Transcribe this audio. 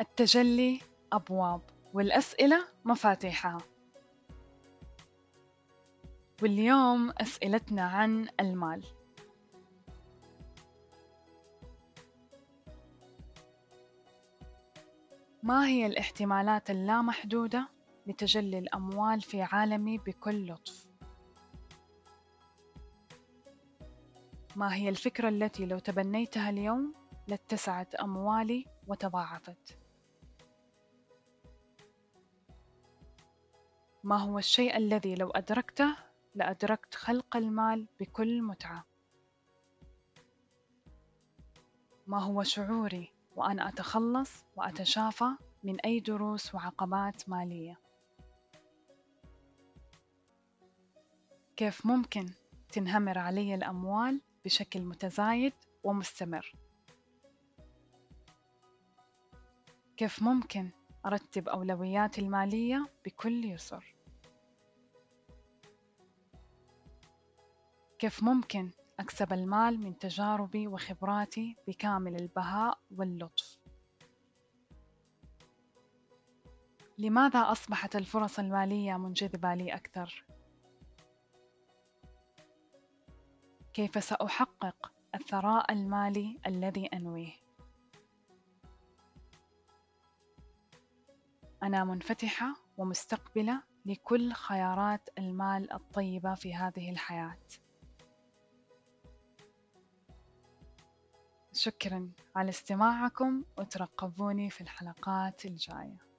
التجلي أبواب والأسئلة مفاتيحها واليوم أسئلتنا عن المال ما هي الاحتمالات اللامحدودة لتجلي الأموال في عالمي بكل لطف؟ ما هي الفكرة التي لو تبنيتها اليوم لاتسعت أموالي وتضاعفت؟ ما هو الشيء الذي لو أدركته لأدركت خلق المال بكل متعة؟ ما هو شعوري وأنا أتخلص وأتشافى من أي دروس وعقبات مالية؟ كيف ممكن تنهمر علي الأموال بشكل متزايد ومستمر؟ كيف ممكن أرتب أولوياتي المالية بكل يسر؟ كيف ممكن أكسب المال من تجاربي وخبراتي بكامل البهاء واللطف؟ لماذا أصبحت الفرص المالية منجذبة لي أكثر؟ كيف سأحقق الثراء المالي الذي أنويه؟ أنا منفتحة ومستقبلة لكل خيارات المال الطيبة في هذه الحياة. شكرا على استماعكم وترقبوني في الحلقات الجاية